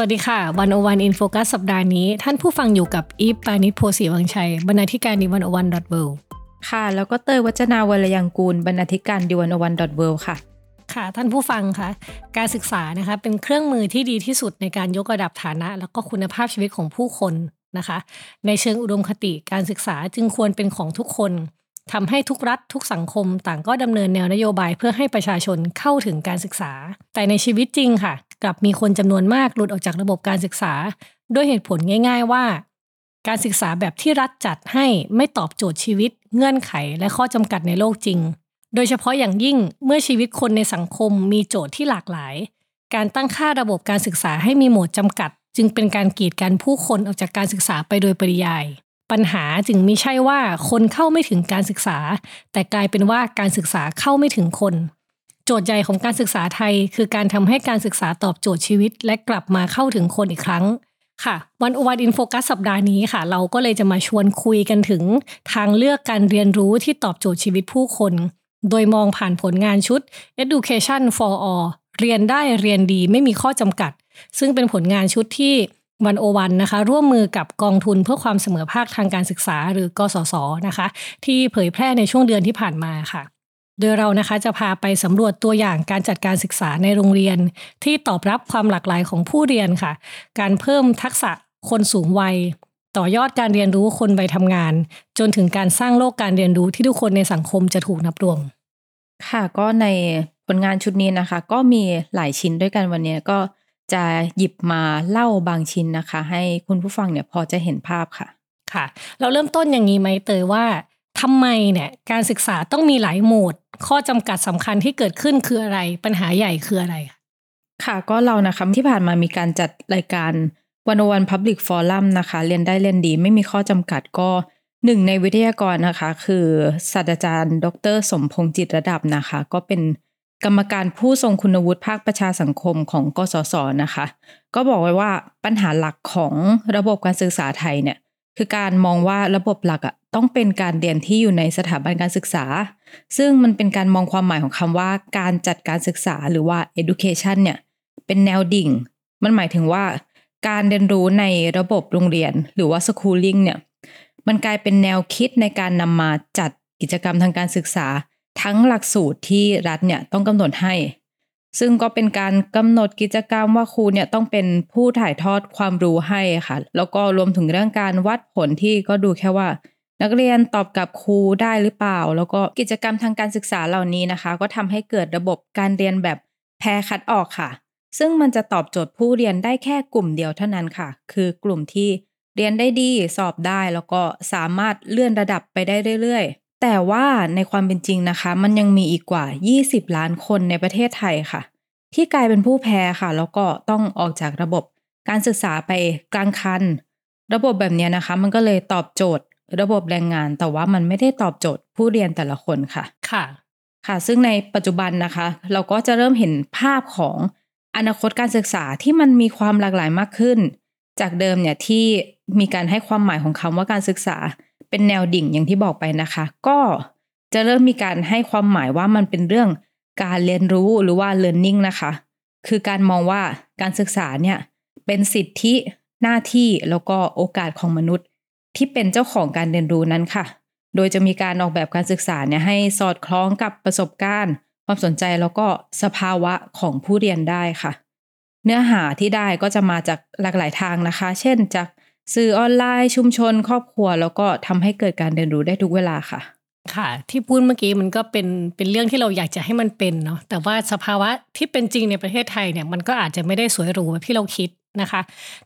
สวัสดีค่ะ One O One In Focus สัปดาห์นี้ ท่านผู้ฟังอยู่กับอีฟปาณิส โพธิ์ศรีวังชัย บรรณาธิการ The One O One dot World ค่ะ แล้วก็เตยวจนาวรรลยางกูร บรรณาธิการ The One O One dot World ค่ะ ค่ะ ท่านผู้ฟังคะการศึกษานะคะเป็นเครื่องมือที่ดีที่สุดในการยกระดับฐานะ แล้วก็คุณภาพชีวิตของผู้คนนะคะ ในเชิงอุดมคติการศึกษาจึงควรเป็นของทุกคนทำให้ทุกรัฐทุกสังคมต่างก็ดำเนินแนวนโยบายเพื่อให้ประชาชนเข้าถึงการศึกษา แต่ในชีวิตจริงค่ะ กลับมีคนจำนวนมากหลุดออกจากระบบการศึกษา ด้วยเหตุผลง่าย ๆ ว่า การศึกษาแบบที่รัฐจัดให้ไม่ตอบโจทย์ชีวิต เงื่อนไขและข้อจำกัดในโลกจริง โดยเฉพาะอย่างยิ่งเมื่อชีวิตคนในสังคมมีโจทย์ที่หลากหลาย การตั้งค่าระบบการศึกษาให้มีโหมดจำกัด จึงเป็นการกีดกันผู้คนออกจากการศึกษาไปโดยปริยายปัญหาจึงไม่ใช่ว่าคนเข้าไม่ถึงการศึกษา แต่กลายเป็นว่าการศึกษาเข้าไม่ถึงคน จทย์ใหญ่ของการศึกษาไทย คือการทำให้การศึกษาตอบโจทย์ชีวิต และกลับมาเข้าถึงคนอีกครั้งค่ะวันอวันอินโฟกัสสัปดาห์นี้ค่ะ เราก็เลยจะมาชวนคุยกันถึงทางเลือกการเรียนรู้ที่ตอบโจทย์ชีวิตผู้คน โดยมองผ่านผลงานชุด Education for All เรียนได้เรียนดีไม่มีข้อจำกัด ซึ่งเป็นผลงานชุดที่วันโอวันนะคะ ร่วมมือกับกองทุนเพื่อความเสมอภาคทางการศึกษา หรือกสศนะคะ ที่เผยแพร่ในช่วงเดือนที่ผ่านมาค่ะ โดยเรานะคะจะพาไปสำรวจตัวอย่างการจัดการศึกษาในโรงเรียน ที่ตอบรับความหลากหลายของผู้เรียนค่ะ การเพิ่มทักษะคนสูงวัย ต่อยอดการเรียนรู้คนวัยทำงาน จนถึงการสร้างโลกการเรียนรู้ที่ทุกคนในสังคมจะถูกนับรวม ค่ะก็ในผลงานชุดนี้นะคะ ก็มีหลายชิ้นด้วยกันวันนี้ก็จะหยิบมาเล่าบางชิ้นนะคะ ให้คุณผู้ฟังเนี่ยพอจะเห็นภาพค่ะค่ะ เราเริ่มต้นอย่างนี้ไหมเตยว่า ทำไมเนี่ยการศึกษาต้องมีหลายโหมด ข้อจำกัดสำคัญที่เกิดขึ้นคืออะไร ปัญหาใหญ่คืออะไร ค่ะก็เรานะคะที่ผ่านมามีการจัดรายการวันวันพับลิกฟอรัมนะคะ เรียนได้เรียนดี ไม่มีข้อจำกัดก็หนึ่งในวิทยากรนะคะ คือศาสตราจารย์ ดร สมพงษ์จิตระดับนะคะ ก็เป็นกรรมการผู้ทรงคุณวุฒิภาคประชาสังคมของกสศนะคะ ก็บอกไว้ว่าปัญหาหลักของระบบการศึกษาไทยเนี่ยคือการมองว่าระบบหลักอะ ต้องเป็นการเรียนที่อยู่ในสถาบันการศึกษา ซึ่งมันเป็นการมองความหมายของคำว่าการจัดการศึกษาหรือว่า education เนี่ยเป็นแนวดิ่ง มันหมายถึงว่า การเรียนรู้ในระบบโรงเรียน หรือว่า schooling เนี่ยมันกลายเป็นแนวคิดในการนำมาจัดกิจกรรมทางการศึกษา ทั้งหลักสูตรที่รัฐเนี่ยต้องกำหนดให้ ซึ่งก็เป็นการกำหนดกิจกรรมว่าครูเนี่ยต้องเป็นผู้ถ่ายทอดความรู้ให้ค่ะ แล้วก็รวมถึงเรื่องการวัดผลที่ก็ดูแค่ว่า นักเรียนตอบกับครูได้หรือเปล่า แล้วก็กิจกรรมทางการศึกษาเหล่านี้นะคะ ก็ทำให้เกิดระบบการเรียนแบบแพรคัดออกค่ะ ซึ่งมันจะตอบโจทย์ผู้เรียนได้แค่กลุ่มเดียวเท่านั้นค่ะ คือกลุ่มที่เรียนได้ดีสอบได้แล้วก็สามารถเลื่อนระดับไปได้เรื่อยๆ แต่ว่าในความเป็นจริงนะคะ มันยังมีอีกกว่า 20 ล้านคนในประเทศไทยค่ะ ที่กลายเป็นผู้แพ้ค่ะ แล้วก็ต้องออกจากระบบการศึกษาไปกลางคัน ระบบแบบนี้นะคะ มันก็เลยตอบโจทย์ ระบบแรงงาน แต่ว่ามันไม่ได้ตอบโจทย์ผู้เรียนแต่ละคนค่ะ ค่ะ ค่ะ ซึ่งในปัจจุบันนะคะ เราก็จะเริ่มเห็นภาพของอนาคตการศึกษาที่มันมีความหลากหลายมากขึ้น จากเดิมเนี่ยที่มีการให้ความหมายของคำว่าการศึกษา เป็นแนวดิ่งอย่างที่บอกไปนะคะ ก็จะเริ่มมีการให้ความหมายว่ามันเป็นเรื่องการเรียนรู้หรือว่า learning นะคะ คือการมองว่าการศึกษาเนี่ยเป็นสิทธิหน้าที่แล้วก็โอกาสของมนุษย์ ที่เป็นเจ้าของการเรียนรู้นั้นค่ะ โดยจะมีการออกแบบการศึกษาเนี่ยให้สอดคล้องกับประสบการณ์ ความสนใจแล้วก็สภาวะของผู้เรียนได้ค่ะ เนื้อหาที่ได้ก็จะมาจากหลากหลายทางนะคะ เช่น จากสื่อออนไลน์ชุมชน ครอบครัว แล้วก็ทำให้เกิดการเรียนรู้ได้ทุกเวลาค่ะค่ะ ที่พูดเมื่อกี้มันก็เป็นเป็นเรื่องที่เราอยากจะให้มันเป็นเนาะแต่ว่าสภาวะที่เป็นจริงในประเทศไทยเนี่ยมันก็อาจจะไม่ได้สวยหรูแบบที่เราคิดนะคะ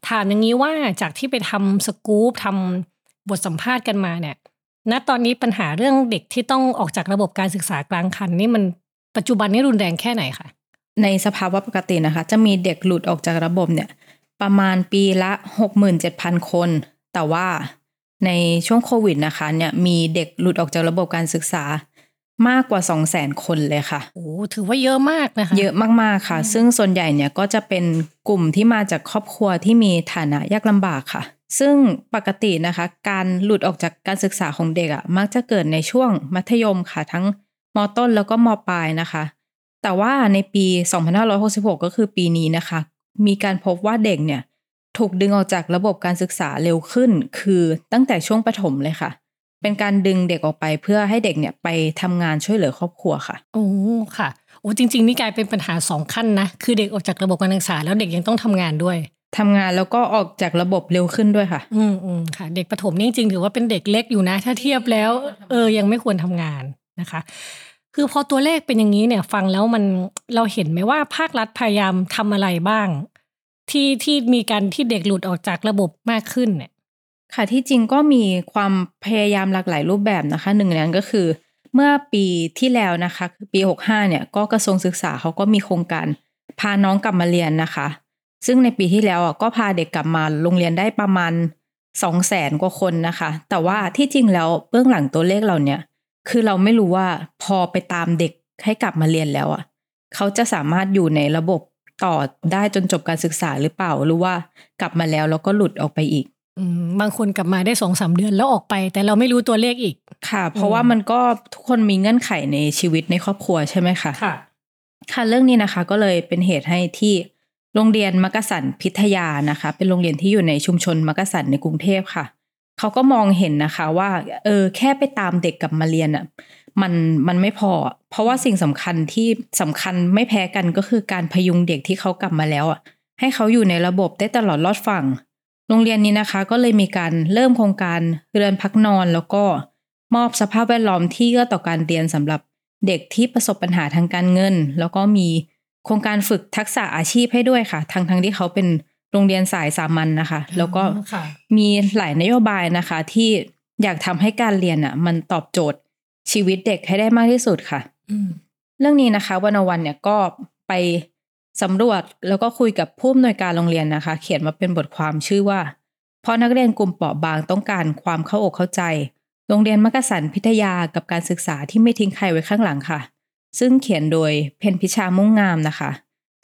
ถามอย่างนี้ว่าจากที่ไปทำสกู๊ปทำ บทสัมภาษณ์กันมาเนี่ยณตอนนี้ปัญหาเรื่องเด็กที่ต้องออกจากระบบการศึกษากลางคันนี่มันปัจจุบันนี้รุนแรงแค่ไหนคะในสภาวะปกตินะคะ จะมีเด็กหลุดออกจากระบบเนี่ย ประมาณปีละ 67,000 คน แต่ว่าในช่วงโควิดนะคะเนี่ยมีเด็กหลุดออกจากระบบการศึกษามากกว่า 200,000 คนเลยค่ะ โอ้ ถือว่าเยอะมากนะคะ เยอะมากๆค่ะ ซึ่งส่วนใหญ่เนี่ยก็จะเป็นกลุ่มที่มาจากครอบครัวที่มีฐานะยากลำบากค่ะ ซึ่งปกตินะคะ การหลุดออกจากการศึกษาของเด็กอะ่ะมักจะเกิดในช่วงมัธยมค่ะ ทั้งมต้นแล้วก็มปลายนะคะ แต่ว่าในปี 2566 ก็คือปีนี้นะคะ มีการพบว่าเด็กเนี่ยถูกดึงออกจากระบบการศึกษาเร็วขึ้น คือตั้งแต่ช่วงประถมเลยค่ะ เป็นการดึงเด็กออกไปเพื่อให้เด็กเนี่ยไปทำงานช่วยเหลือครอบครัวค่ะ โอ้ค่ะโอ้จริง ๆ นี่กลายเป็นปัญหาสองขั้นนะ คือเด็กออกจากระบบการศึกษาแล้วเด็กยังต้องทำงานด้วย ทำงานแล้วก็ออกจากระบบเร็วขึ้นด้วยค่ะ อืมอืมค่ะ เด็กประถมนี่จริงๆถือว่าเป็นเด็กเล็กอยู่นะ ถ้าเทียบแล้ว เออยังไม่ควรทำงานนะคะ คือพอตัวเลขเป็นอย่างนี้เนี่ย ฟังแล้วมันเราเห็นไหมว่าภาครัฐพยายามทำอะไรบ้าง ที่ที่มีการที่เด็กหลุดออกจากระบบมากขึ้นเนี่ย ค่ะที่จริงก็มีความพยายามหลากหลายรูปแบบนะคะหนึ่งในนั้นก็คือ เมื่อปีที่แล้วนะคะคือปี 65เนี่ย ก็กระทรวงศึกษาเขาก็มีโครงการพาน้องกลับมาเรียนนะคะ ซึ่งในปีที่แล้วอะก็พาเด็กกลับมาโรงเรียนได้ประมาณ2 0 0แสนกว่าคนนะคะ แต่ว่าที่จริงแล้วเบื้องหลังตัวเลขเราเนี่ย คือเราไม่รู้ว่าพอไปตามเด็กให้กลับมาเรียนแล้วอะเขาจะสามารถอยู่ในระบบต่อได้จนจบการศึกษาหรือเปล่าหรือว่ากลับมาแล้วแล้วก็หลุดออกไปอีกอืมบางคนกลับมาได้สองสามเดือนแล้วออกไป แต่เราไม่รู้ตัวเลขอีกค่ะ เพราะว่ามันก็ทุกคนมีเงื่อนไขในชีวิตในครอบครัวใช่ไหมคะค่ะ ค่ะเรื่องนี้นะคะ ก็เลยเป็นเหตุให้ที่ โรงเรียนมักกะสันพิทยานะคะ เป็นโรงเรียนที่อยู่ในชุมชนมักกะสันในกรุงเทพค่ะ เขาก็มองเห็นนะคะว่า เออแค่ไปตามเด็กกลับมาเรียนอะมันมันไม่พอ เพราะว่าสิ่งสำคัญที่สำคัญไม่แพ้กันก็คือการพยุงเด็กที่เขากลับมาแล้วอะ ให้เขาอยู่ในระบบได้ตลอดรอดฝั่ง โรงเรียนนี้นะคะ ก็เลยมีการเริ่มโครงการเรือนพักนอนแล้วก็มอบสภาพแวดล้อมที่เอื้อต่อการเรียนสำหรับเด็กที่ประสบปัญหาทางการเงิน แล้วก็มี โครงการฝึกทักษะอาชีพให้ด้วยค่ะ ทั้งทั้งที่เขาเป็นโรงเรียนสายสามัญนนะคะ แล้วก็ค่ะมีหลายนโยบายนะคะ ที่อยากทำให้การเรียนอะ มันตอบโจทย์ชีวิตเด็กให้ได้มากที่สุดค่ะอืมเรื่องนี้นะคะวันวันเนี่ยก็ไปสำรวจแล้วก็คุยกับผู้อำนวยการโรงเรียนนะคะ เขียนมาเป็นบทความชื่อว่า เพราะนักเรียนกลุ่มเปราะบางต้องการความเข้าอกเข้าใจ โรงเรียนมักกะสันพิทยากับการศึกษาที่ไม่ทิ้งใครไว้ข้างหลังค่ะ ซึ่งเขียนโดยเพนพิชามุ่งงามนะคะ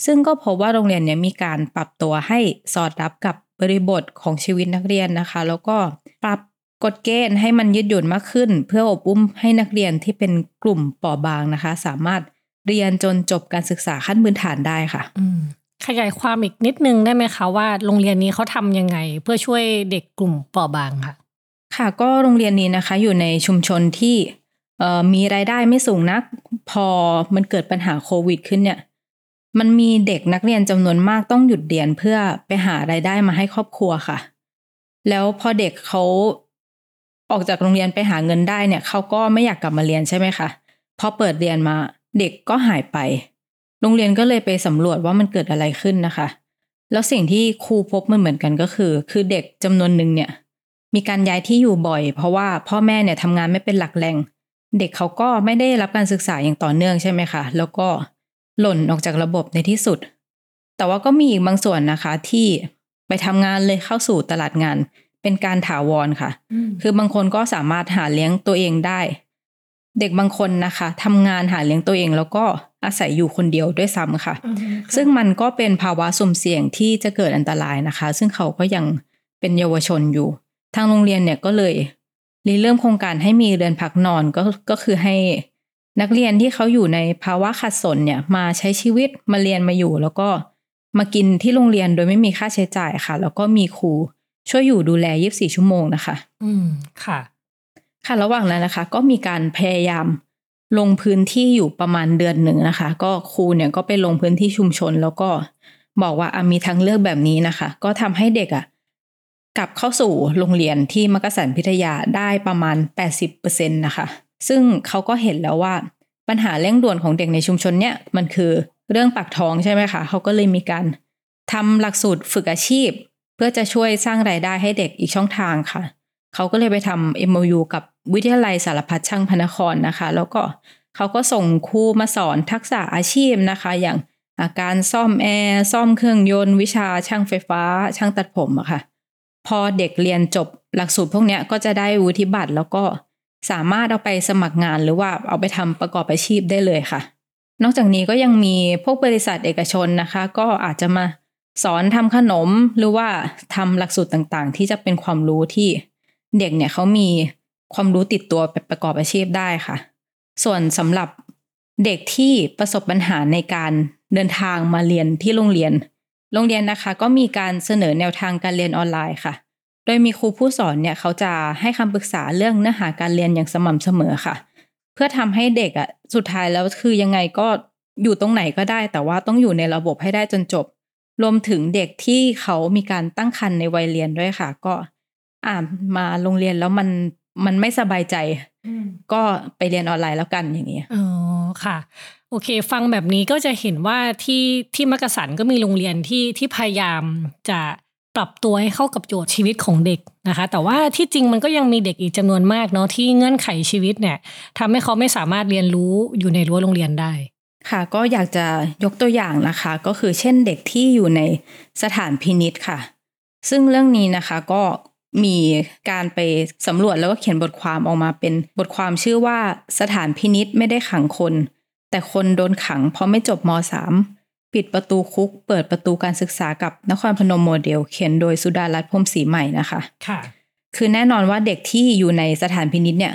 ซึ่งก็พบว่าโรงเรียนเนี้มีการปรับตัวให้สอดรับกับบริบทของชีวิตนักเรียนนะคะ แล้วก็ปรับกฎเกณฑ์ให้มันยืดหยุ่นมากขึ้น เพื่ออบอุ้มให้นักเรียนที่เป็นกลุ่มเปราะบางนะคะ สามารถเรียนจนจบการศึกษาขั้นพื้นฐานได้ค่ะอืมขยายความอีกนิดนึงได้ไหมคะว่าโรงเรียนนี้เขาทำยังไง เพื่อช่วยเด็กกลุ่มเปราะบางค่ะ ค่ะก็โรงเรียนนี้นะคะ อยู่ในชุมชนที่เอ่อ มีรายได้ไม่สูงนัก พอมันเกิดปัญหาโควิดขึ้นเนี่ย มันมีเด็กนักเรียนจำนวนมากต้องหยุดเรียนเพื่อไปหารายได้มาให้ครอบครัวค่ะ แล้วพอเด็กเขาออกจากโรงเรียนไปหาเงินได้เนี่ยเขาก็ไม่อยากกลับมาเรียนใช่ไหมคะพอเปิดเรียนมาเด็กก็หายไป โรงเรียนก็เลยไปสำรวจว่ามันเกิดอะไรขึ้นนะคะ แล้วสิ่งที่ครูพบมันเหมือนกันก็คือ คือเด็กจำนวนหนึ่งเนี่ย มีการย้ายที่อยู่บ่อย เพราะว่าพ่อแม่เนี่ยทำงานไม่เป็นหลักแหล่ง เด็กเขาก็ไม่ได้รับการศึกษาอย่างต่อเนื่องใช่ไหมคะแล้วก็หล่นออกจากระบบในที่สุด แต่ว่าก็มีอีกบางส่วนนะคะที่ไปทำงานเลยเข้าสู่ตลาดงาน เป็นการถาวรค่ะ คือบางคนก็สามารถหาเลี้ยงตัวเองได้ เด็กบางคนนะคะทำงานหาเลี้ยงตัวเองแล้วก็อาศัยอยู่คนเดียวด้วยซ้ำค่ะ ซึ่งมันก็เป็นภาวะสุ่มเสี่ยงที่จะเกิดอันตรายนะคะ ซึ่งเขาก็ยังเป็นเยาวชนอยู่ ทางโรงเรียนเนี่ยก็เลย ริเริ่มโครงการให้มีเรือนพักนอนก็ก็คือให้นักเรียนที่เขาอยู่ในภาวะขัดสนเนี่ยมาใช้ชีวิตมาเรียนมาอยู่ แล้วก็มากินที่โรงเรียนโดยไม่มีค่าใช้จ่ายค่ะ แล้วก็มีครูช่วยอยู่ดูแล24ชั่วโมงนะคะ อืมค่ะ ค่ะระหว่างนั้นนะคะ ก็มีการพยายามลงพื้นที่อยู่ประมาณเดือนหนึ่งนะคะ ก็ครูเนี่ยก็ไปลงพื้นที่ชุมชน แล้วก็บอกว่าอะมีทางเลือกแบบนี้นะคะ ก็ทำให้เด็กอะ่ะ กลับเข้าสู่โรงเรียนที่มักสันพิทยาได้ประมาณ 80%นะคะ ซึ่งเขาก็เห็นแล้วว่าปัญหาเร่งด่วนของเด็กในชุมชนเนี่ยมันคือเรื่องปากท้องใช่ไหมคะเขาก็เลยมีการทำหลักสูตรฝึกอาชีพ เพื่อจะช่วยสร้างรายได้ให้เด็กอีกช่องทางค่ะ เขาก็เลยไปทำ MOU กับวิทยาลัยสารพัดช่างพนครนะคะ แล้วก็เขาก็ส่งครูมาสอนทักษะอาชีพนะคะ อย่างาการซ่อมแอร์ ซ่อมเครื่องยนต์ วิชาช่างไฟฟ้า ช่างตัดผมอะค่ะ พอเด็กเรียนจบหลักสูตรพวกนี้ก็จะได้วุฒิบัตรแล้วก็สามารถเอาไปสมัครงานหรือว่าเอาไปทำประกอบอาชีพได้เลยค่ะ นอกจากนี้ก็ยังมีพวกบริษัทเอกชนนะคะ ก็อาจจะมาสอนทำขนมหรือว่าทำหลักสูตรต่างๆ ที่จะเป็นความรู้ที่เด็กเนี่ยเขามีความรู้ติดตัวไปประกอบอาชีพได้ค่ะ ส่วนสำหรับเด็กที่ประสบปัญหาในการเดินทางมาเรียนที่โรงเรียน โรงเรียนนะคะก็มีการเสนอแนวทางการเรียนออนไลน์ค่ะ โดยมีครูผู้สอนเนี่ยเขาจะให้คำปรึกษาเรื่องเนื้อหาการเรียนอย่างสม่ำเสมอค่ะ เพื่อทำให้เด็กอะสุดท้ายแล้วคือยังไงก็อยู่ตรงไหนก็ได้ แต่ว่าต้องอยู่ในระบบให้ได้จนจบ รวมถึงเด็กที่เขามีการตั้งครรภ์ในวัยเรียนด้วยค่ะ ก็อ่ามาโรงเรียนแล้วมันมันไม่สบายใจ ก็ไปเรียนออนไลน์แล้วกันอย่างเงี้ยอ๋อค่ะ โอเค ฟังแบบนี้ก็จะเห็นว่าที่ที่มักกะสันก็มีโรงเรียนที่ที่พยายามจะปรับตัวให้เข้ากับโจทย์ชีวิตของเด็กนะคะ แต่ว่าที่จริงมันก็ยังมีเด็กอีกจำนวนมากเนาะที่เงื่อนไขชีวิตเนี่ยทำให้เขาไม่สามารถเรียนรู้อยู่ในรั้วโรงเรียนได้ค่ะก็อยากจะยกตัวอย่างนะคะ ก็คือเช่นเด็กที่อยู่ในสถานพินิษค่ะ ซึ่งเรื่องนี้นะคะก็มีการไปสำรวจแล้วก็เขียนบทความออกมาเป็นบทความชื่อว่าสถานพินิษไม่ได้ขังคน แต่คนโดนขังเพราะไม่จบม .3 ปิดประตูคุก เปิดประตูการศึกษากับนครพนมโมเดล เขียนโดยสุดารัตน์พรหมศรีใหม่นะคะค่ะ คือแน่นอนว่าเด็กที่อยู่ในสถานพินิษเนี่ย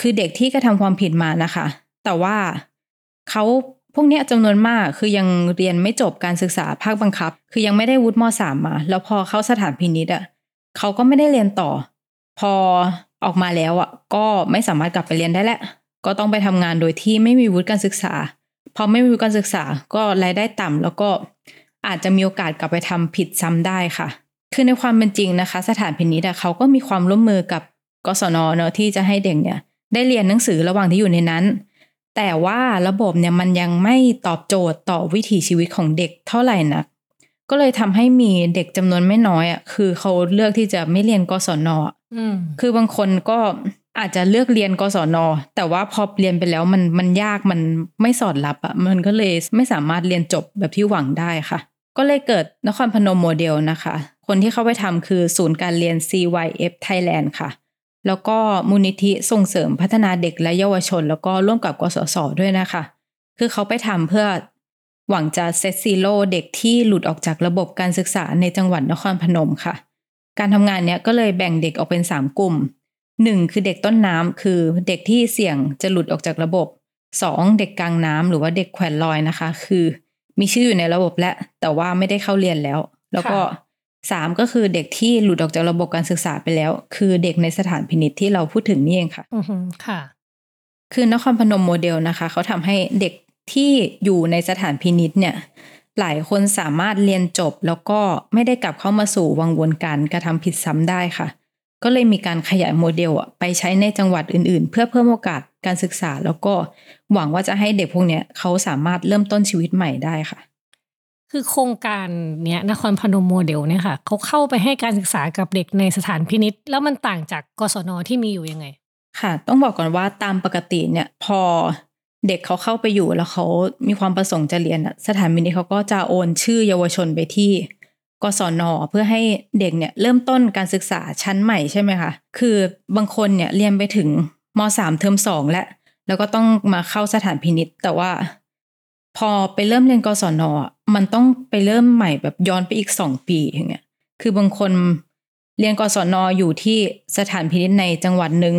คือเด็กที่กระทำความผิดมานะคะ แต่ว่าเขาพวกเนี้ยจำนวนมากคือยังเรียนไม่จบการศึกษาภาคบังคับ คือยังไม่ได้วุฒิมสามมา แล้วพอเข้าสถานพินิษอะเขาก็ไม่ได้เรียนต่อ พอออกมาแล้วอะ ก็ไม่สามารถกลับไปเรียนได้แล้ว ก็ต้องไปทำงานโดยที่ไม่มีวุฒิการศึกษา พอไม่มีวุฒิการศึกษาก็รายได้ต่ำแล้วก็อาจจะมีโอกาสกลับไปทำผิดซ้ำได้ค่ะ คือในความเป็นจริงนะคะ สถานพินิจอะเขาก็มีความร่วมมือกับกศนเนอะที่จะให้เด็กเนี่ยได้เรียนหนังสือระหว่างที่อยู่ในนั้น แต่ว่าระบบเนี่ยมันยังไม่ตอบโจทย์ต่อวิถีชีวิตของเด็กเท่าไหร่นะก็เลยทำให้มีเด็กจำนวนไม่น้อยอะคือเขาเลือกที่จะไม่เรียนกศนอะอืมคือบางคนก็ อาจจะเลือกเรียนกศน แต่ว่าพอเรียนไปแล้วมันมันยากมันไม่สอดรับอะค่ะมันก็เลยไม่สามารถเรียนจบแบบที่หวังได้ค่ะ ก็เลยเกิดนครพนมโมเดลนะคะ คนที่เข้าไปทำคือศูนย์การเรียน CYF Thailand ค่ะ แล้วก็มูลนิธิส่งเสริมพัฒนาเด็กและเยาวชน แล้วก็ร่วมกับกสศด้วยนะคะ คือเขาไปทำเพื่อหวังจะ set zero เด็กที่หลุดออกจากระบบการศึกษาในจังหวัดนครพนมค่ะ การทำงานเนี้ยก็เลยแบ่งเด็กออกเป็น 3 กลุ่ม 1คือเด็กต้นน้ำคือเด็กที่เสี่ยงจะหลุดออกจากระบบ2เด็กกลางน้ำหรือว่าเด็กแขวนลอยนะคะ คือมีชื่ออยู่ในระบบและแต่ว่าไม่ได้เข้าเรียนแล้ว แล้วก็3ก็คือเด็กที่หลุดออกจากระบบการศึกษาไปแล้ว คือเด็กในสถานพินิจที่เราพูดถึงนี่เองค่ะอือหือค่ะ คือนครพนมโมเดลนะคะ เขาทำให้เด็กที่อยู่ในสถานพินิษเนี่ย หลายคนสามารถเรียนจบแล้วก็ไม่ได้กลับเข้ามาสู่วังวนการกระทำผิดซ้ำได้ค่ะ ก็เลยมีการขยายโมเดลอะไปใช้ในจังหวัดอื่นๆ เพื่อเพิ่มโอกาสการศึกษา แล้วก็หวังว่าจะให้เด็กพวกเนี้ยเขาสามารถเริ่มต้นชีวิตใหม่ได้ค่ะ คือโครงการเนี้ยนครพนมโมเดลเนี่ยค่ะเขาเข้าไปให้การศึกษากับเด็กในสถานพินิจแล้วมันต่างจากกศนที่มีอยู่ยังไง ค่ะ ต้องบอกก่อนว่าตามปกติเนี่ยพอเด็กเขาเข้าไปอยู่แล้วเขามีความประสงค์จะเรียนอะสถานพินิจเขาก็จะโอนชื่อเยาวชนไปที่ กศนเพื่อให้เด็กเนี่ยเริ่มต้นการศึกษาชั้นใหม่ใช่ไหมคะ คือบางคนเนี่ยเรียนไปถึงมสามเทอมสองแล้วแล้วก็ต้องมาเข้าสถานพินิจแต่ว่า พอไปเริ่มเรียนกศนอมันต้องไปเริ่มใหม่แบบย้อนไปอีกสองปีอย่างเงี้ย คือบางคนเรียนกศนอยู่ที่สถานพินิจในจังหวัดหนึ่ง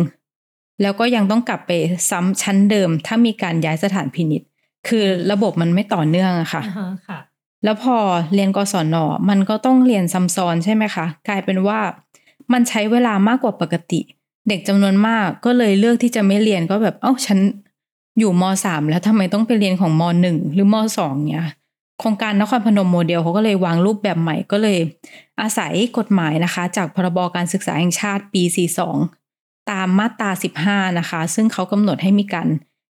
แล้วก็ยังต้องกลับไปซ้ำชั้นเดิม ถ้ามีการย้ายสถานพินิจคือระบบมันไม่ต่อเนื่องอะค่ะอ่าฮะค่ะ แล้วพอเรียนกศนมันก็ต้องเรียนซ้ำซ้อนใช่ไหมคะ กลายเป็นว่ามันใช้เวลามากกว่าปกติ เด็กจำนวนมากก็เลยเลือกที่จะไม่เรียนก็แบบ เอ้าฉันอยู่มสามแล้วทำไมต้องไปเรียนของมหนึ่งหรือมสองเนี่ยโครงการนครพนมโมเดลเขาก็เลยวางรูปแบบใหม่ก็เลย อาศัยกฎหมายนะคะ จากพรบการศึกษาแห่งชาติปี 42 ตามมาตรา 15 นะคะ ซึ่งเขากำหนดให้มีการ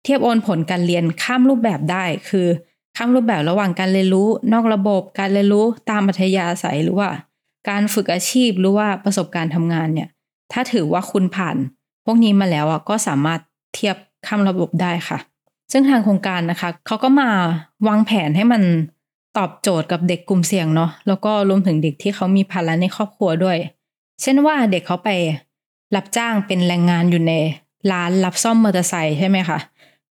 เทียบโอนผลการเรียนข้ามรูปแบบได้คือ ข้ามรูปแบบระหว่างการเรียนรู้ นอกระบบการเรียนรู้ตามอัธยาศัยหรือว่า การฝึกอาชีพหรือว่าประสบการณ์ทำงานเนี่ย ถ้าถือว่าคุณผ่าน พวกนี้มาแล้วอะก็สามารถเทียบข้ามระบบได้ค่ะ ซึ่งทางโครงการนะคะเขาก็มาวางแผนให้มันตอบโจทย์กับเด็กกลุ่มเสี่ยงเนาะแล้วก็รวมถึงเด็กที่เขามีภาระในครอบครัวด้วย เช่นว่าเด็กเขาไปรับจ้างเป็นแรงงานอยู่ในร้านรับซ่อมมอเตอร์ไซค์ใช่ไหมคะ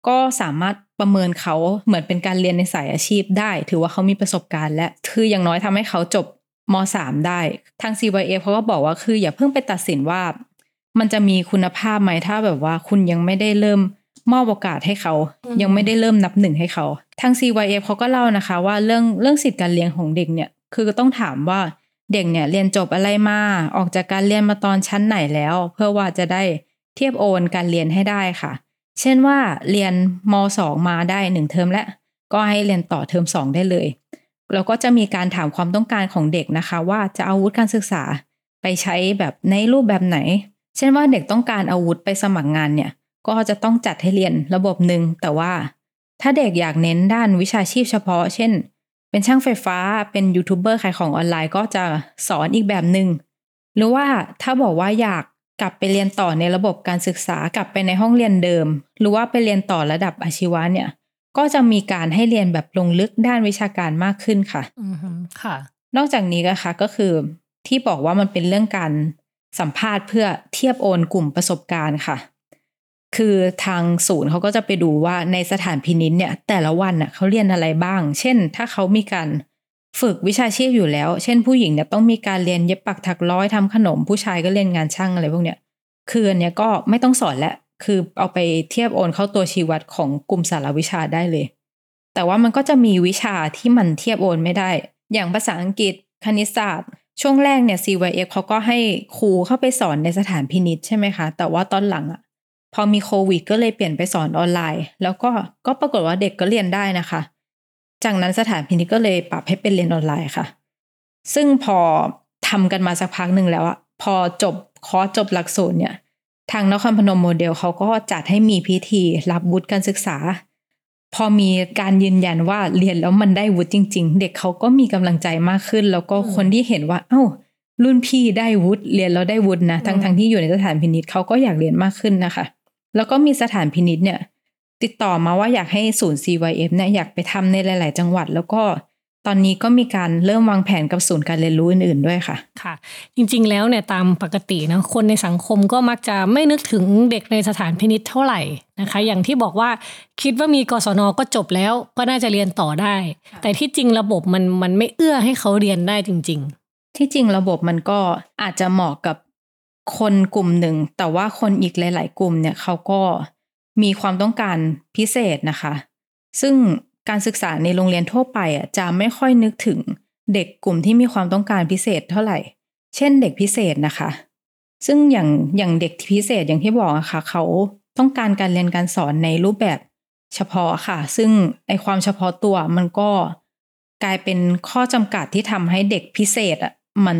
ก็สามารถประเมินเขาเหมือนเป็นการเรียนในสายอาชีพได้ ถือว่าเขามีประสบการณ์ และคืออย่างน้อยทำให้เขาจบม .3 ได้ ทาง CYF เขาก็บอกว่าคืออย่าเพิ่งไปตัดสินว่า มันจะมีคุณภาพไหมถ้าแบบว่าคุณยังไม่ได้เริ่มมอบโอกาสให้เขา ยังไม่ได้เริ่มนับหนึ่งให้เขา ทาง CYF เขาก็เล่านะคะว่าเรื่องเรื่องสิทธิการเรียนของเด็กเนี่ย คือต้องถามว่าเด็กเนี่ยเรียนจบอะไรมา ออกจากการเรียนมาตอนชั้นไหนแล้ว เพื่อว่าจะได้เทียบโอนการเรียนให้ได้ค่ะ เช่นว่าเรียนม .2 มาได้หนึ่งเทอมแล้ว ก็ให้เรียนต่อเทอม 2 ได้เลยแล้วก็จะมีการถามความต้องการของเด็กนะคะ ว่าจะอาวุฒิการศึกษาไปใช้แบบในรูปแบบไหน เช่นว่าเด็กต้องการอาวุธไปสมัครงานเนี่ย ก็จะต้องจัดให้เรียนระบบหนึ่งแต่ว่าถ้าเด็กอยากเน้นด้านวิชาชีพเฉพาะ เช่น เป็นช่างไฟฟ้าเป็นยูทูบเบอร์ขายของออนไลน์ก็จะสอนอีกแบบหนึง่งหรือว่าถ้าบอกว่าอยาก กลับไปเรียนต่อในระบบการศึกษากลับไปในห้องเรียนเดิม หรือว่าไปเรียนต่อระดับอาชีวะเนี่ย ก็จะมีการให้เรียนแบบลงลึกด้านวิชาการมากขึ้นค่ะอือฮึค่ะ นอกจากนี้นะคะก็คือที่บอกว่ามันเป็นเรื่องการสัมภาษณ์เพื่อเทียบโอนกลุ่มประสบการณ์ค่ะ คือทางศูนย์เขาก็จะไปดูว่าในสถานพินิจเนี่ย แต่ละวันน่ะเขาเรียนอะไรบ้าง เช่น ถ้าเขามีการ ฝึกวิชาชีพอยู่แล้ว เช่นผู้หญิงเนี่ยต้องมีการเรียนเย็บปักถักร้อยทำขนม ผู้ชายก็เรียนงานช่างอะไรพวกเนี้ยคืออันเนี้ยก็ไม่ต้องสอนแล้วคือเอาไปเทียบโอนเข้าตัวชีวัดของกลุ่มสารวิชาได้เลย แต่ว่ามันก็จะมีวิชาที่มันเทียบโอนไม่ได้ อย่างภาษาอังกฤษคณิตศาสตร์ ช่วงแรกเนี่ย CYF เขาก็ให้ครูเข้าไปสอนในสถานพินิจใช่ไหมคะ แต่ว่าตอนหลังอะพอมีโควิด ก็เลยเปลี่ยนไปสอนออนไลน์ แล้วก็ก็ปรากฏว่าเด็กก็เรียนได้นะคะ จากนั้นสถานพินิจก็เลยปรับให้เป็นเรียนออนไลน์ค่ะ ซึ่งพอทำกันมาสักพักหนึ่งแล้วอะพอจบคอร์สจบหลักสูตรเนี่ย ทางนครพนมโมเดลเขาก็จัดให้มีพิธีรับวุฒิการศึกษา พอมีการยืนยันว่าเรียนแล้วมันได้วุฒิจริง ๆ เด็กเขาก็มีกำลังใจมากขึ้น แล้วก็คนที่เห็นว่า เอ้า รุ่นพี่ได้วุฒิเรียนแล้วได้วุฒินะทั้งทั้งที่อยู่ในสถานพินิษเขาก็อยากเรียนมากขึ้นนะคะ แล้วก็มีสถานพินิษเนี่ย ติดต่อมาว่าอยากให้ศูนย์ CYF เนี่ยอยากไปทำในหลาย ๆ จังหวัด แล้วก็ตอนนี้ก็มีการเริ่มวางแผนกับศูนย์การเรียนรู้อื่น ๆ ด้วยค่ะ ค่ะ จริง ๆ แล้วเนี่ยตามปกตินะคนในสังคมก็มักจะไม่นึกถึงเด็กในสถานพินิษเท่าไหร่นะคะ อย่างที่บอกว่าคิดว่ามีกศนก็จบแล้วก็น่าจะเรียนต่อได้ แต่ที่จริงระบบมันมันไม่เอื้อให้เขาเรียนได้จริงที่จริงระบบมันก็อาจจะเหมาะกับคนกลุ่มหนึ่ง แต่ว่าคนอีกหลาย ๆ กลุ่มเนี่ยเขาก็ มีความต้องการพิเศษนะคะ ซึ่งการศึกษาในโรงเรียนทั่วไปอะจะไม่ค่อยนึกถึงเด็กกลุ่มที่มีความต้องการพิเศษเท่าไหร่ เช่นเด็กพิเศษนะคะ ซึ่งอย่างอย่างเด็กพิเศษอย่างที่บอกอะค่ะ เขาต้องการการเรียนการสอนในรูปแบบเฉพาะค่ะ ซึ่งไอความเฉพาะตัวมันก็กลายเป็นข้อจำกัดที่ทำให้เด็กพิเศษอะมัน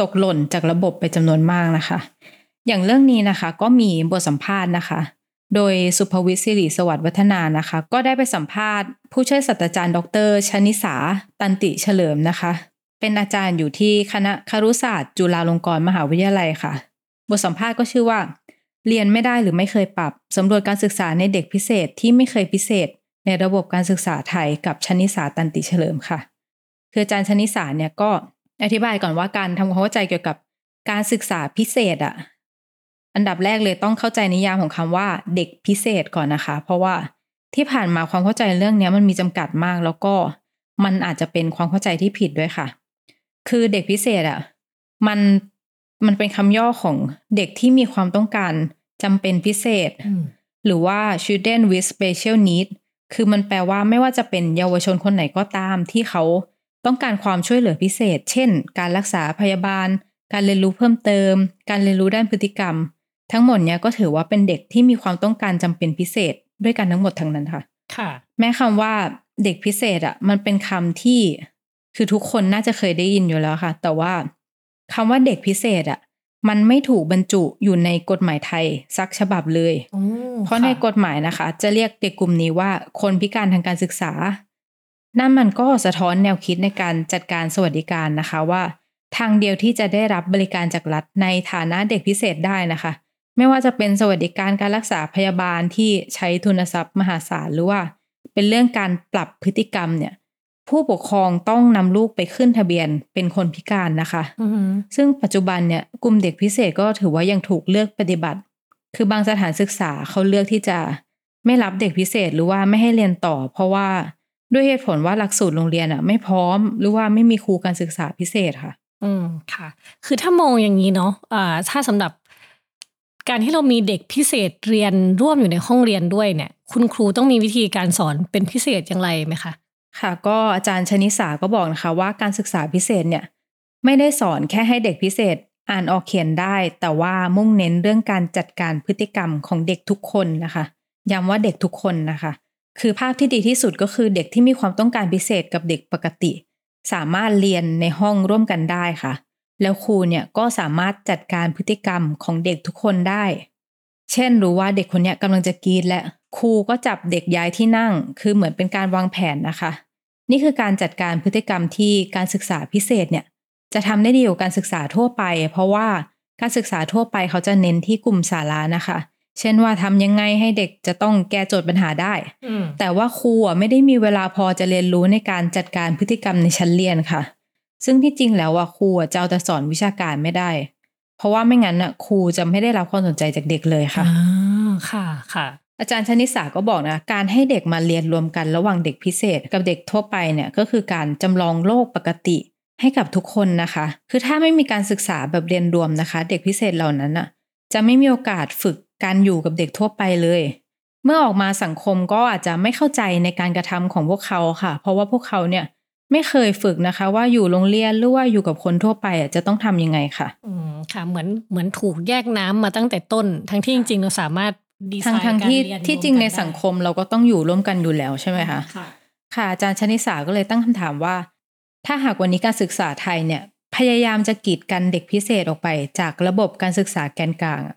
ตกหล่นจากระบบไปจำนวนมากนะคะ อย่างเรื่องนี้นะคะ ก็มีบทสัมภาษณ์นะคะ โดยสุภวิทย์สิริสวัสดิ์วัฒนานะคะ ก็ได้ไปสัมภาษณ์ ผู้ช่วยศาสตราจารย์ ดรชนิสา ตันติเฉลิมนะคะ เป็นอาจารย์อยู่ที่คณะครุศาสตร์ จุฬาลงกรณ์มหาวิทยาลัยค่ะ บทสัมภาษณ์ก็ชื่อว่า เรียนไม่ได้หรือไม่เคยปรับสำรวจการศึกษาในเด็กพิเศษที่ไม่เคยพิเศษ ในระบบการศึกษาไทยกับชนิสาตันติเฉลิมค่ะ คืออาจารย์ชนิสาเนี่ยก็อธิบายก่อนว่าการทำความเข้าใจเกี่ยวกับการศึกษาพิเศษอะ อันดับแรกเลยต้องเข้าใจนิยามของคำว่าเด็กพิเศษก่อนนะคะ เพราะว่าที่ผ่านมาความเข้าใจเรื่องนี้มันมีจำกัดมาก แล้วก็มันอาจจะเป็นความเข้าใจที่ผิดด้วยค่ะ คือเด็กพิเศษอะมันมันเป็นคำย่อของเด็กที่มีความต้องการจำเป็นพิเศษๆหรือว่า children with special need คือมันแปลว่าไม่ว่าจะเป็นเยาวชนคนไหนก็ตาม ที่เขาต้องการความช่วยเหลือพิเศษ เช่น การรักษาพยาบาล การเรียนรู้เพิ่มเติม การเรียนรู้ด้านพฤติกรรม ทั้งหมดเนี้ยก็ถือว่าเป็นเด็กที่มีความต้องการจำเป็นพิเศษด้วยกันทั้งหมดทั้งนั้นค่ะ ค่ะ แม้คำว่าเด็กพิเศษอะ มันเป็นคำที่คือทุกคนน่าจะเคยได้ยินอยู่แล้วค่ะ แต่ว่าคำว่าเด็กพิเศษอะ มันไม่ถูกบรรจุอยู่ในกฎหมายไทยสักฉบับเลย เพราะในกฎหมายนะคะ จะเรียกเด็กกลุ่มนี้ว่าคนพิการทางการศึกษา นั่นมันก็สะท้อนแนวคิดในการจัดการสวัสดิการนะคะว่า ทางเดียวที่จะได้รับบริการจากรัฐในฐานะเด็กพิเศษได้นะคะ ไม่ว่าจะเป็นสวัสดิการการรักษาพยาบาลที่ใช้ทุนทรัพย์มหาศาลหรือว่า เป็นเรื่องการปรับพฤติกรรมเนี่ย ผู้ปกครองต้องนำลูกไปขึ้นทะเบียนเป็นคนพิการนะคะอืมซึ่งปัจจุบันเนี่ยกลุ่มเด็กพิเศษก็ถือว่ายังถูกเลือกปฏิบัติ คือบางสถานศึกษาเขาเลือกที่จะไม่รับเด็กพิเศษหรือว่าไม่ให้เรียนต่อ เพราะว่าด้วยเหตุผลว่าหลักสูตรโรงเรียนอะ ไม่พร้อมหรือว่าไม่มีครูการศึกษาพิเศษค่ะ อืมค่ะ คือถ้ามองอย่างนี้เนาะอ่าถ้าสำหรับ การที่เรามีเด็กพิเศษเรียนร่วมอยู่ในห้องเรียนด้วยเนี่ย คุณครูต้องมีวิธีการสอนเป็นพิเศษอย่างไรไหมคะค่ะ ก็อาจารย์ชนิสาก็บอกนะคะว่าการศึกษาพิเศษเนี่ยไม่ได้สอนแค่ให้เด็กพิเศษอ่านออกเขียนได้ แต่ว่ามุ่งเน้นเรื่องการจัดการพฤติกรรมของเด็กทุกคนนะคะย้ำว่าเด็กทุกคนนะคะ คือภาพที่ดีที่สุดก็คือเด็กที่มีความต้องการพิเศษกับเด็กปกติ สามารถเรียนในห้องร่วมกันได้ค่ะ แล้วครูเนี่ยก็สามารถจัดการพฤติกรรมของเด็กทุกคนได้ เช่นรู้ว่าเด็กคนเนี้ยกำลังจะกรีดและครูก็จับเด็กย้ายที่นั่ง คือเหมือนเป็นการวางแผนนะคะ นี่คือการจัดการพฤติกรรมที่การศึกษาพิเศษเนี่ย จะทำได้ดีกว่าการศึกษาทั่วไป เพราะว่าการศึกษาทั่วไปเขาจะเน้นที่กลุ่มสาระนะคะ เช่นว่าทำยังไงให้เด็กจะต้องแก้โจทย์ปัญหาได้อืมแต่ว่าครูอะไม่ได้มีเวลาพอจะเรียนรู้ในการจัดการพฤติกรรมในชั้นเรียนค่ะ ซึ่งที่จริงแล้วอะครูอะจะเอาแต่สอนวิชาการไม่ได้ เพราะว่าไม่งั้นอะครูจะไม่ได้รับความสนใจจากเด็กเลยค่ะอ่าค่ะค่ะ อาจารย์ชนิสาก็บอกนะ การให้เด็กมาเรียนรวมกันระหว่างเด็กพิเศษ กับเด็กทั่วไปเนี่ยก็คือการจำลองโลกปกติให้กับทุกคนนะคะ คือถ้าไม่มีการศึกษาแบบเรียนรวมนะคะ เด็กพิเศษเหล่านั้นอะ จะไม่มีโอกาสฝึกการอยู่กับเด็กทั่วไปเลย เมื่อออกมาสังคมก็อาจจะไม่เข้าใจในการกระทำของพวกเขาค่ะ เพราะว่าพวกเขาเนี่ย ไม่เคยฝึกนะคะ ว่าอยู่โรงเรียนหรือว่าอยู่กับคนทั่วไปอะจะต้องทำยังไงค่ะ อืมค่ะ เหมือนเหมือนถูกแยกน้ำมาตั้งแต่ต้น ทั้งที่จริงๆเราสามารถดีไซทั้งน์ทั้งการที่เรียนที่จริงในสังคมเราก็ต้องอยู่ร่วมกันอยู่แล้วใช่ไหมคะค่ะค่ะอาจารย์ชนิสาก็เลยตั้งคำถามว่า ถ้าหากวันนี้การศึกษาไทยเนี่ย พยายามจะกีดกันเด็กพิเศษออกไปจากระบบการศึกษาแกนกลางอะ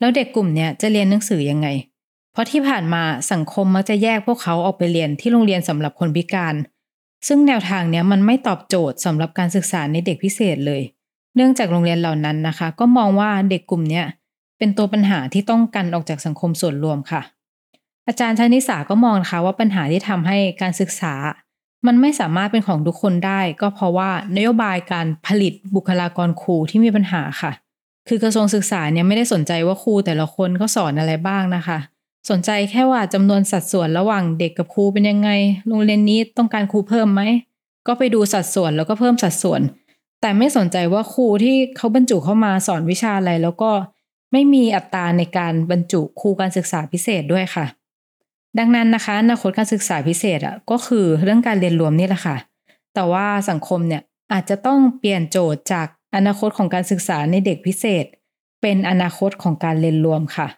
แล้วเด็กกลุ่มเนี่ยจะเรียนหนังสือยังไง เพราะที่ผ่านมาสังคมมักจะแยกพวกเขาออกไปเรียนที่โรงเรียนสำหรับคนพิการ ซึ่งแนวทางเนี้ยมันไม่ตอบโจทย์สำหรับการศึกษาในเด็กพิเศษเลย เนื่องจากโรงเรียนเหล่านั้นนะคะ ก็มองว่าเด็กกลุ่มเนี้ยเป็นตัวปัญหาที่ต้องกันออกจากสังคมส่วนรวมค่ะ อาจารย์ชนิสาก็มองนะคะว่าปัญหาที่ทำให้การศึกษา มันไม่สามารถเป็นของทุกคนได้ ก็เพราะว่านโยบายการผลิตบุคลากรครูที่มีปัญหาค่ะ คือกระทรวงศึกษาเนี่ยไม่ได้สนใจว่าครูแต่ละคนเขาสอนอะไรบ้างนะคะ สนใจแค่ว่าจำนวนสัดส่วนระหว่างเด็กกับครูเป็นยังไง โรงเรียนนี้ต้องการครูเพิ่มไหม ก็ไปดูสัดส่วนแล้วก็เพิ่มสัดส่วน แต่ไม่สนใจว่าครูที่เขาบรรจุเข้ามาสอนวิชาอะไร แล้วก็ไม่มีอัตราในการบรรจุครูการศึกษาพิเศษด้วยค่ะ ดังนั้นนะคะอนาคตการศึกษาพิเศษอะก็คือเรื่องการเรียนรวมนี่แหละค่ะ แต่ว่าสังคมเนี่ยอาจจะต้องเปลี่ยนโจทย์จากอนาคตของการศึกษาในเด็กพิเศษ เป็นอนาคตของการเรียนรวมค่ะ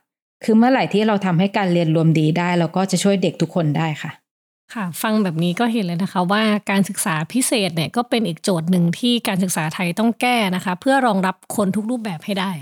คือเมื่อไหร่ที่เราทำให้การเรียนรวมดีได้ เราก็จะช่วยเด็กทุกคนได้ค่ะ ค่ะ ฟังแบบนี้ก็เห็นเลยนะคะ ว่าการศึกษาพิเศษเนี่ยก็เป็นอีกโจทย์หนึ่งที่การศึกษาไทยต้องแก้นะคะ เพื่อรองรับคนทุกรูปแบบให้ได้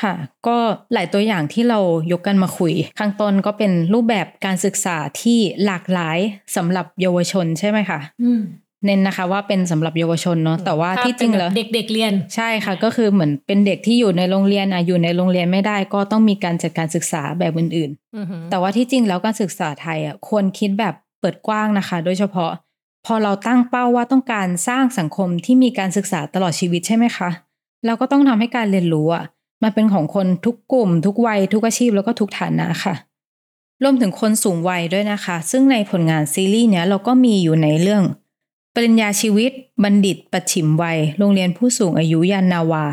ค่ะ ก็หลายตัวอย่างที่เรายกกันมาคุย ข้างต้นก็เป็นรูปแบบการศึกษาที่หลากหลายสำหรับเยาวชนใช่ไหมคะอืม เน้นนะคะว่าเป็นสำหรับเยาวชนเนาะแต่ว่าที่จริงแล้วเด็กๆเรียนใช่ค่ะ ก็คือเหมือนเป็นเด็กที่อยู่ในโรงเรียนอะอยู่ในโรงเรียนไม่ได้ ก็ต้องมีการจัดการศึกษาแบบอื่นอือหือๆแต่ว่าที่จริงแล้วการศึกษาไทยอะควรคิดแบบเปิดกว้างนะคะ โดยเฉพาะ พอเราตั้งเป้าว่าต้องการสร้างสังคมที่มีการศึกษาตลอดชีวิตใช่ไหมคะเราก็ต้องทำให้การเรียนรู้อะมันเป็นของคนทุกกลุ่ม ทุกวัยทุกอาชีพแล้วก็ทุกฐานะค่ะรวมถึงคนสูงวัยด้วยนะคะ ซึ่งในผลงานซีรีส์เนี้ยเราก็มีอยู่ในเรื่องป ริญญาชีวิต บัณฑิตปัจฉิมวัย โรงเรียนผู้สูงอายุยานนาวา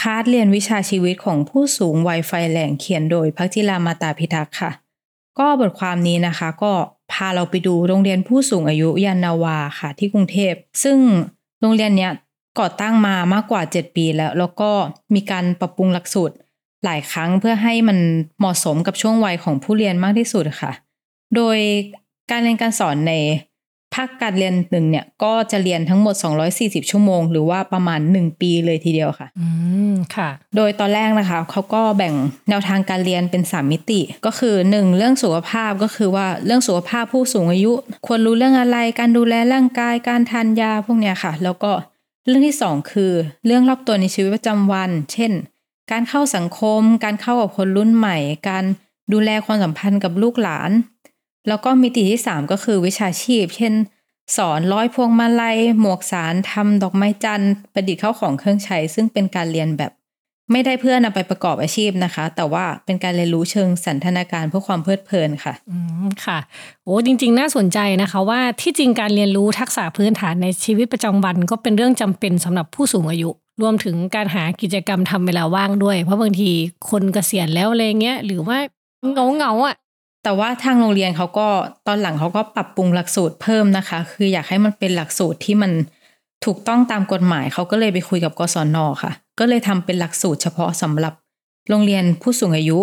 คาดเรียนวิชาชีวิตของผู้สูงวัยไฟแหลงเขียนโดยพักจิรามาตาพิทักษ์ค่ะ ก็บทความนี้นะคะ ก็พาเราไปดูโรงเรียนผู้สูงอายุยานนาวาค่ะที่กรุงเทพ ซึ่งโรงเรียนเนี้ยก่อตั้งมามากกว่า 7 ปีแล้ว แล้วก็มีการปรับปรุงหลักสูตรหลายครั้งเพื่อให้มันเหมาะสมกับช่วงวัยของผู้เรียนมากที่สุดค่ะ โดยการเรียนการสอนในาคการเรียนหนึ่งเนี่ยก็จะเรียนทั้งหมด 240 ชั่วโมง หรือว่าประมาณ 1 ปีเลยทีเดียวค่ะ อืม ค่ะ โดยตอนแรกนะคะเขาก็แบ่งแนวทางการเรียนเป็น 3 มิติ ก็คือ 1 เรื่องสุขภาพก็คือว่าเรื่องสุขภาพผู้สูงอายุ ควรรู้เรื่องอะไรการดูแลร่างกายการทานยาพวกเนี้ยค่ะ แล้วก็เรื่องที่ 2 คือ เรื่องรอบตัวในชีวิตประจำวัน เช่น การเข้าสังคม การเข้ากับคนรุ่นใหม่ การดูแลความสัมพันธ์กับลูกหลาน แล้วก็มิติที่ 3 ก็คือวิชาชีพ เช่น สอนร้อยพวงมาลัย หมวกสารทำดอกไม้จันทร์ประดิษฐ์เข้าของเครื่องใช้ ซึ่งเป็นการเรียนแบบ ไม่ได้เพื่อนำไปประกอบอาชีพนะคะ แต่ว่าเป็นการเรียนรู้เชิงสันทนาการเพื่อความเพลิดเพลินค่ะอืมค่ะโอ้จริง ๆ น่าสนใจนะคะว่าที่จริงการเรียนรู้ทักษะพื้นฐานในชีวิตประจำวัน ก็เป็นเรื่องจำเป็นสำหรับผู้สูงอายุรวมถึงการหากิจกรรมทำเวลาว่างด้วย เพราะบางทีคนเกษียณแล้วอะไรเงี้ยหรือว่าเงาเงาอะ แต่ว่าทางโรงเรียนเขาก็ตอนหลังเขาก็ปรับปรุงหลักสูตรเพิ่มนะคะ คืออยากให้มันเป็นหลักสูตรที่มันถูกต้องตามกฎหมายเขาก็เลยไปคุยกับกศนค่ะ ก็เลยทำเป็นหลักสูตรเฉพาะสำหรับโรงเรียนผู้สูงอายุ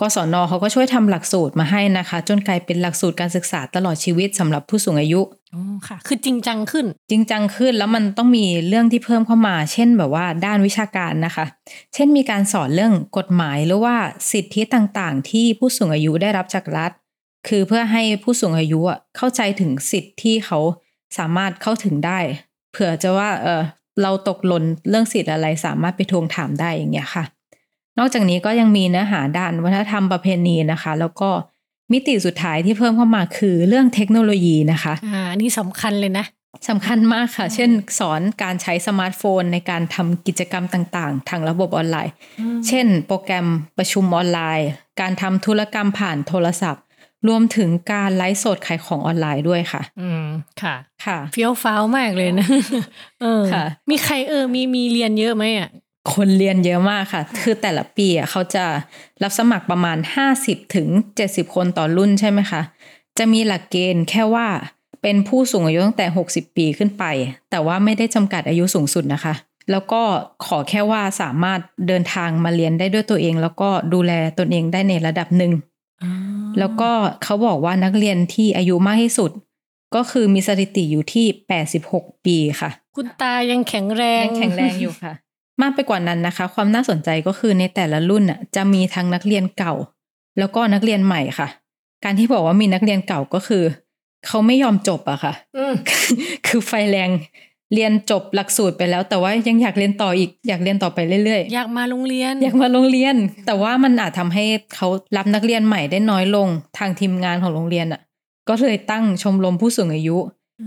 กศนเขาก็ช่วยทำหลักสูตรมาให้นะคะ จนกลายเป็นหลักสูตรการศึกษาตลอดชีวิตสำหรับผู้สูงอายุอ๋อค่ะ คือจริงจังขึ้น จริงจังขึ้นแล้วมันต้องมีเรื่องที่เพิ่มเข้ามา เช่นแบบว่าด้านวิชาการนะคะ เช่นมีการสอนเรื่องกฎหมายหรือว่าสิทธิต่างๆ ที่ผู้สูงอายุได้รับจากรัฐ คือเพื่อให้ผู้สูงอายุอะเข้าใจถึงสิทธิที่เขาสามารถเข้าถึงได้ เผื่อจะว่าเออเราตกหล่นเรื่องสิทธิ์อะไรสามารถไปทวงถามได้อย่างเงี้ยค่ะ นอกจากนี้ก็ยังมีเนื้อหาด้านวัฒนธรรมประเพณีนะคะ แล้วก็มิติสุดท้ายที่เพิ่มเข้ามาคือเรื่องเทคโนโลยีนะคะอ่าอันนี่สำคัญเลยนะสำคัญมากค่ะ เช่น สอนการใช้สมาร์ทโฟนในการทำกิจกรรมต่างๆ ทางระบบออนไลน์ เช่น โปรแกรมประชุมออนไลน์ การทำธุรกรรมผ่านโทรศัพท์ รวมถึงการไลฟ์สดขายของออนไลน์ด้วยค่ะ อืมค่ะ ค่ะเฟี้ยวฟ้าวมากเลยนะเออค่ะ มีใครเออมีมีเรียนเยอะไหมอะ คนเรียนเยอะมากค่ะ คือแต่ละปีอะเขาจะรับสมัครประมาณ 50ถึง70 คนต่อรุ่นใช่ไหมคะ จะมีหลักเกณฑ์แค่ว่าเป็นผู้สูงอายุตั้งแต่ 60 ปีขึ้นไป แต่ว่าไม่ได้จำกัดอายุสูงสุดนะคะ แล้วก็ขอแค่ว่าสามารถเดินทางมาเรียนได้ด้วยตัวเอง แล้วก็ดูแลตนเองได้ในระดับหนึ่ง แล้วก็เขาบอกว่านักเรียนที่อายุมากที่สุด ก็คือมีสถิติอยู่ที่ 86 ปีค่ะ คุณตายังแข็งแรงยังแข็งแรงอยู่ค่ะ มากไปกว่านั้นนะคะ ความน่าสนใจก็คือในแต่ละรุ่นน่ะจะมีทั้งนักเรียนเก่า แล้วก็นักเรียนใหม่ค่ะ การที่บอกว่ามีนักเรียนเก่าก็คือ เขาไม่ยอมจบอะค่ะอืมคือไฟแรงเรียนจบหลักสูตรไปแล้ว แต่ว่ายังอยากเรียนต่ออีกอยากเรียนต่อไปเรื่อยๆ อยากมาโรงเรียน อยากมาโรงเรียน แต่ว่ามันอาจทำให้เขารับนักเรียนใหม่ได้น้อยลง ทางทีมงานของโรงเรียนอะ ก็เลยตั้งชมรมผู้สูงอายุ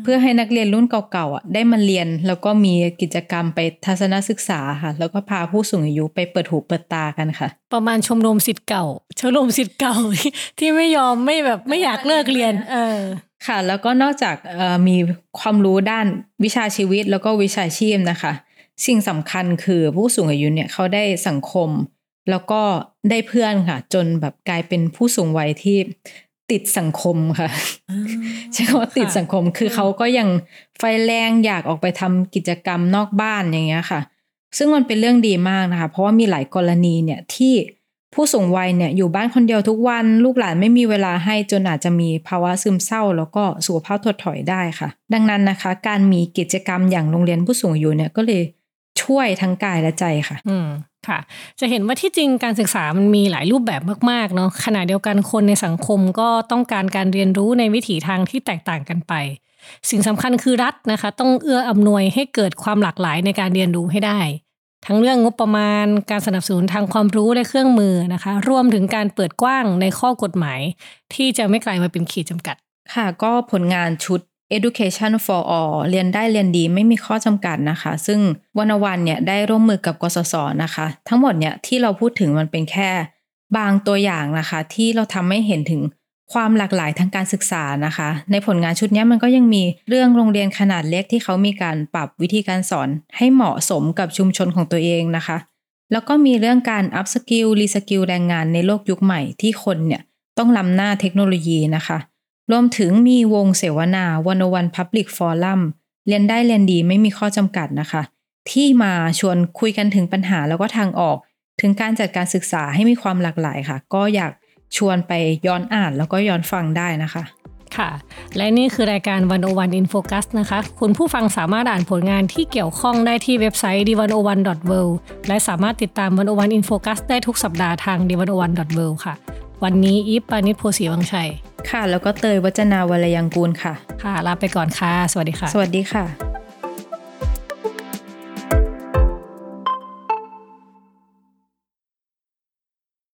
เพื่อให้นักเรียนรุ่นเก่าๆอะได้มาเรียนแล้วก็มีกิจกรรมไปทัศนศึกษาค่ะ แล้วก็พาผู้สูงอายุไปเปิดหูเปิดตากันค่ะ ประมาณชมรมสิทธิ์เก่า ชมรมสิทธิ์เก่าที่ไม่ยอมไม่แบบไม่อยากเลิกเรียน เออค่ะ แล้วก็นอกจากมีความรู้ด้านวิชาชีวิตแล้วก็วิชาชีพนะคะ สิ่งสำคัญคือผู้สูงอายุเนี่ยเขาได้สังคม แล้วก็ได้เพื่อนค่ะ จนแบบกลายเป็นผู้สูงวัยที่ ติดสังคมค่ะใช่คำว่าติดสังคมคือเขาก็ยังไฟแรงอยากออกไปทำกิจกรรมนอกบ้านอย่างเงี้ยค่ะ ซึ่งมันเป็นเรื่องดีมากนะคะ เพราะว่ามีหลายกรณีเนี่ยที่ผู้สูงวัยเนี่ยอยู่บ้านคนเดียวทุกวันลูกหลานไม่มีเวลาให้จนอาจจะมีภาวะซึมเศร้า แล้วก็สุขภาพถดถอยได้ค่ะ ดังนั้นนะคะ การมีกิจกรรมอย่างโรงเรียนผู้สูงอายุเนี่ยก็เลย ช่วยทั้งกายและใจค่ะ อืมค่ะ จะเห็นว่าที่จริงการศึกษามันมีหลายรูปแบบมากๆเนาะขณะเดียวกันคนในสังคมก็ต้องการการเรียนรู้ในวิถีทางที่แตกต่างกันไป สิ่งสำคัญคือรัฐนะคะ ต้องเอื้ออำนวยให้เกิดความหลากหลายในการเรียนรู้ให้ได้ ทั้งเรื่องงบประมาณ การสนับสนุนทางความรู้และเครื่องมือนะคะ รวมถึงการเปิดกว้างในข้อกฎหมาย ที่จะไม่กลายมาเป็นขีดจำกัด ค่ะ ก็ผลงานชุด Education for All เรียนได้เรียนดีไม่มีข้อจำกัดนะคะ ซึ่ง One O One เนี่ยได้ร่วมมือกับกสศนะคะ ทั้งหมดเนี่ยที่เราพูดถึงมันเป็นแค่บางตัวอย่างนะคะ ที่เราทำให้เห็นถึงความหลากหลายทางการศึกษานะคะ ในผลงานชุดนี้มันก็ยังมีเรื่องโรงเรียนขนาดเล็กที่เขามีการปรับวิธีการสอนให้เหมาะสมกับชุมชนของตัวเองนะคะ แล้วก็มีเรื่องการ upskill reskill แรงงานในโลกยุคใหม่ที่คนเนี่ยต้องล้ำหน้าเทคโนโลยีนะคะ รวมถึงมีวงเสวนาวันวัน Public Forum เรียนได้เรียนดีไม่มีข้อจำกัดนะคะ ที่มาชวนคุยกันถึงปัญหาแล้วก็ทางออก ถึงการจัดการศึกษาให้มีความหลากหลายค่ะ ก็อยากชวนไปย้อนอ่านแล้วก็ย้อนฟังได้นะคะค่ะ และนี่คือรายการ101 in focus นโฟคัสนะคะ คุณผู้ฟังสามารถอ่านผลงานที่เกี่ยวข้องได้ที่เว็บไซต์ d101.world และสามารถติดตาม101 in focus ได้ทุกสัปดาห์ทาง d101.world ค่ะ วันนี้อีฟปานิชโพสีวังชัย ค่ะ แล้วก็เตยวัจนาวรยังกูลค่ะ ค่ะ ลาไปก่อนค่ะ สวัสดีค่ะ สวัสดีค่ะ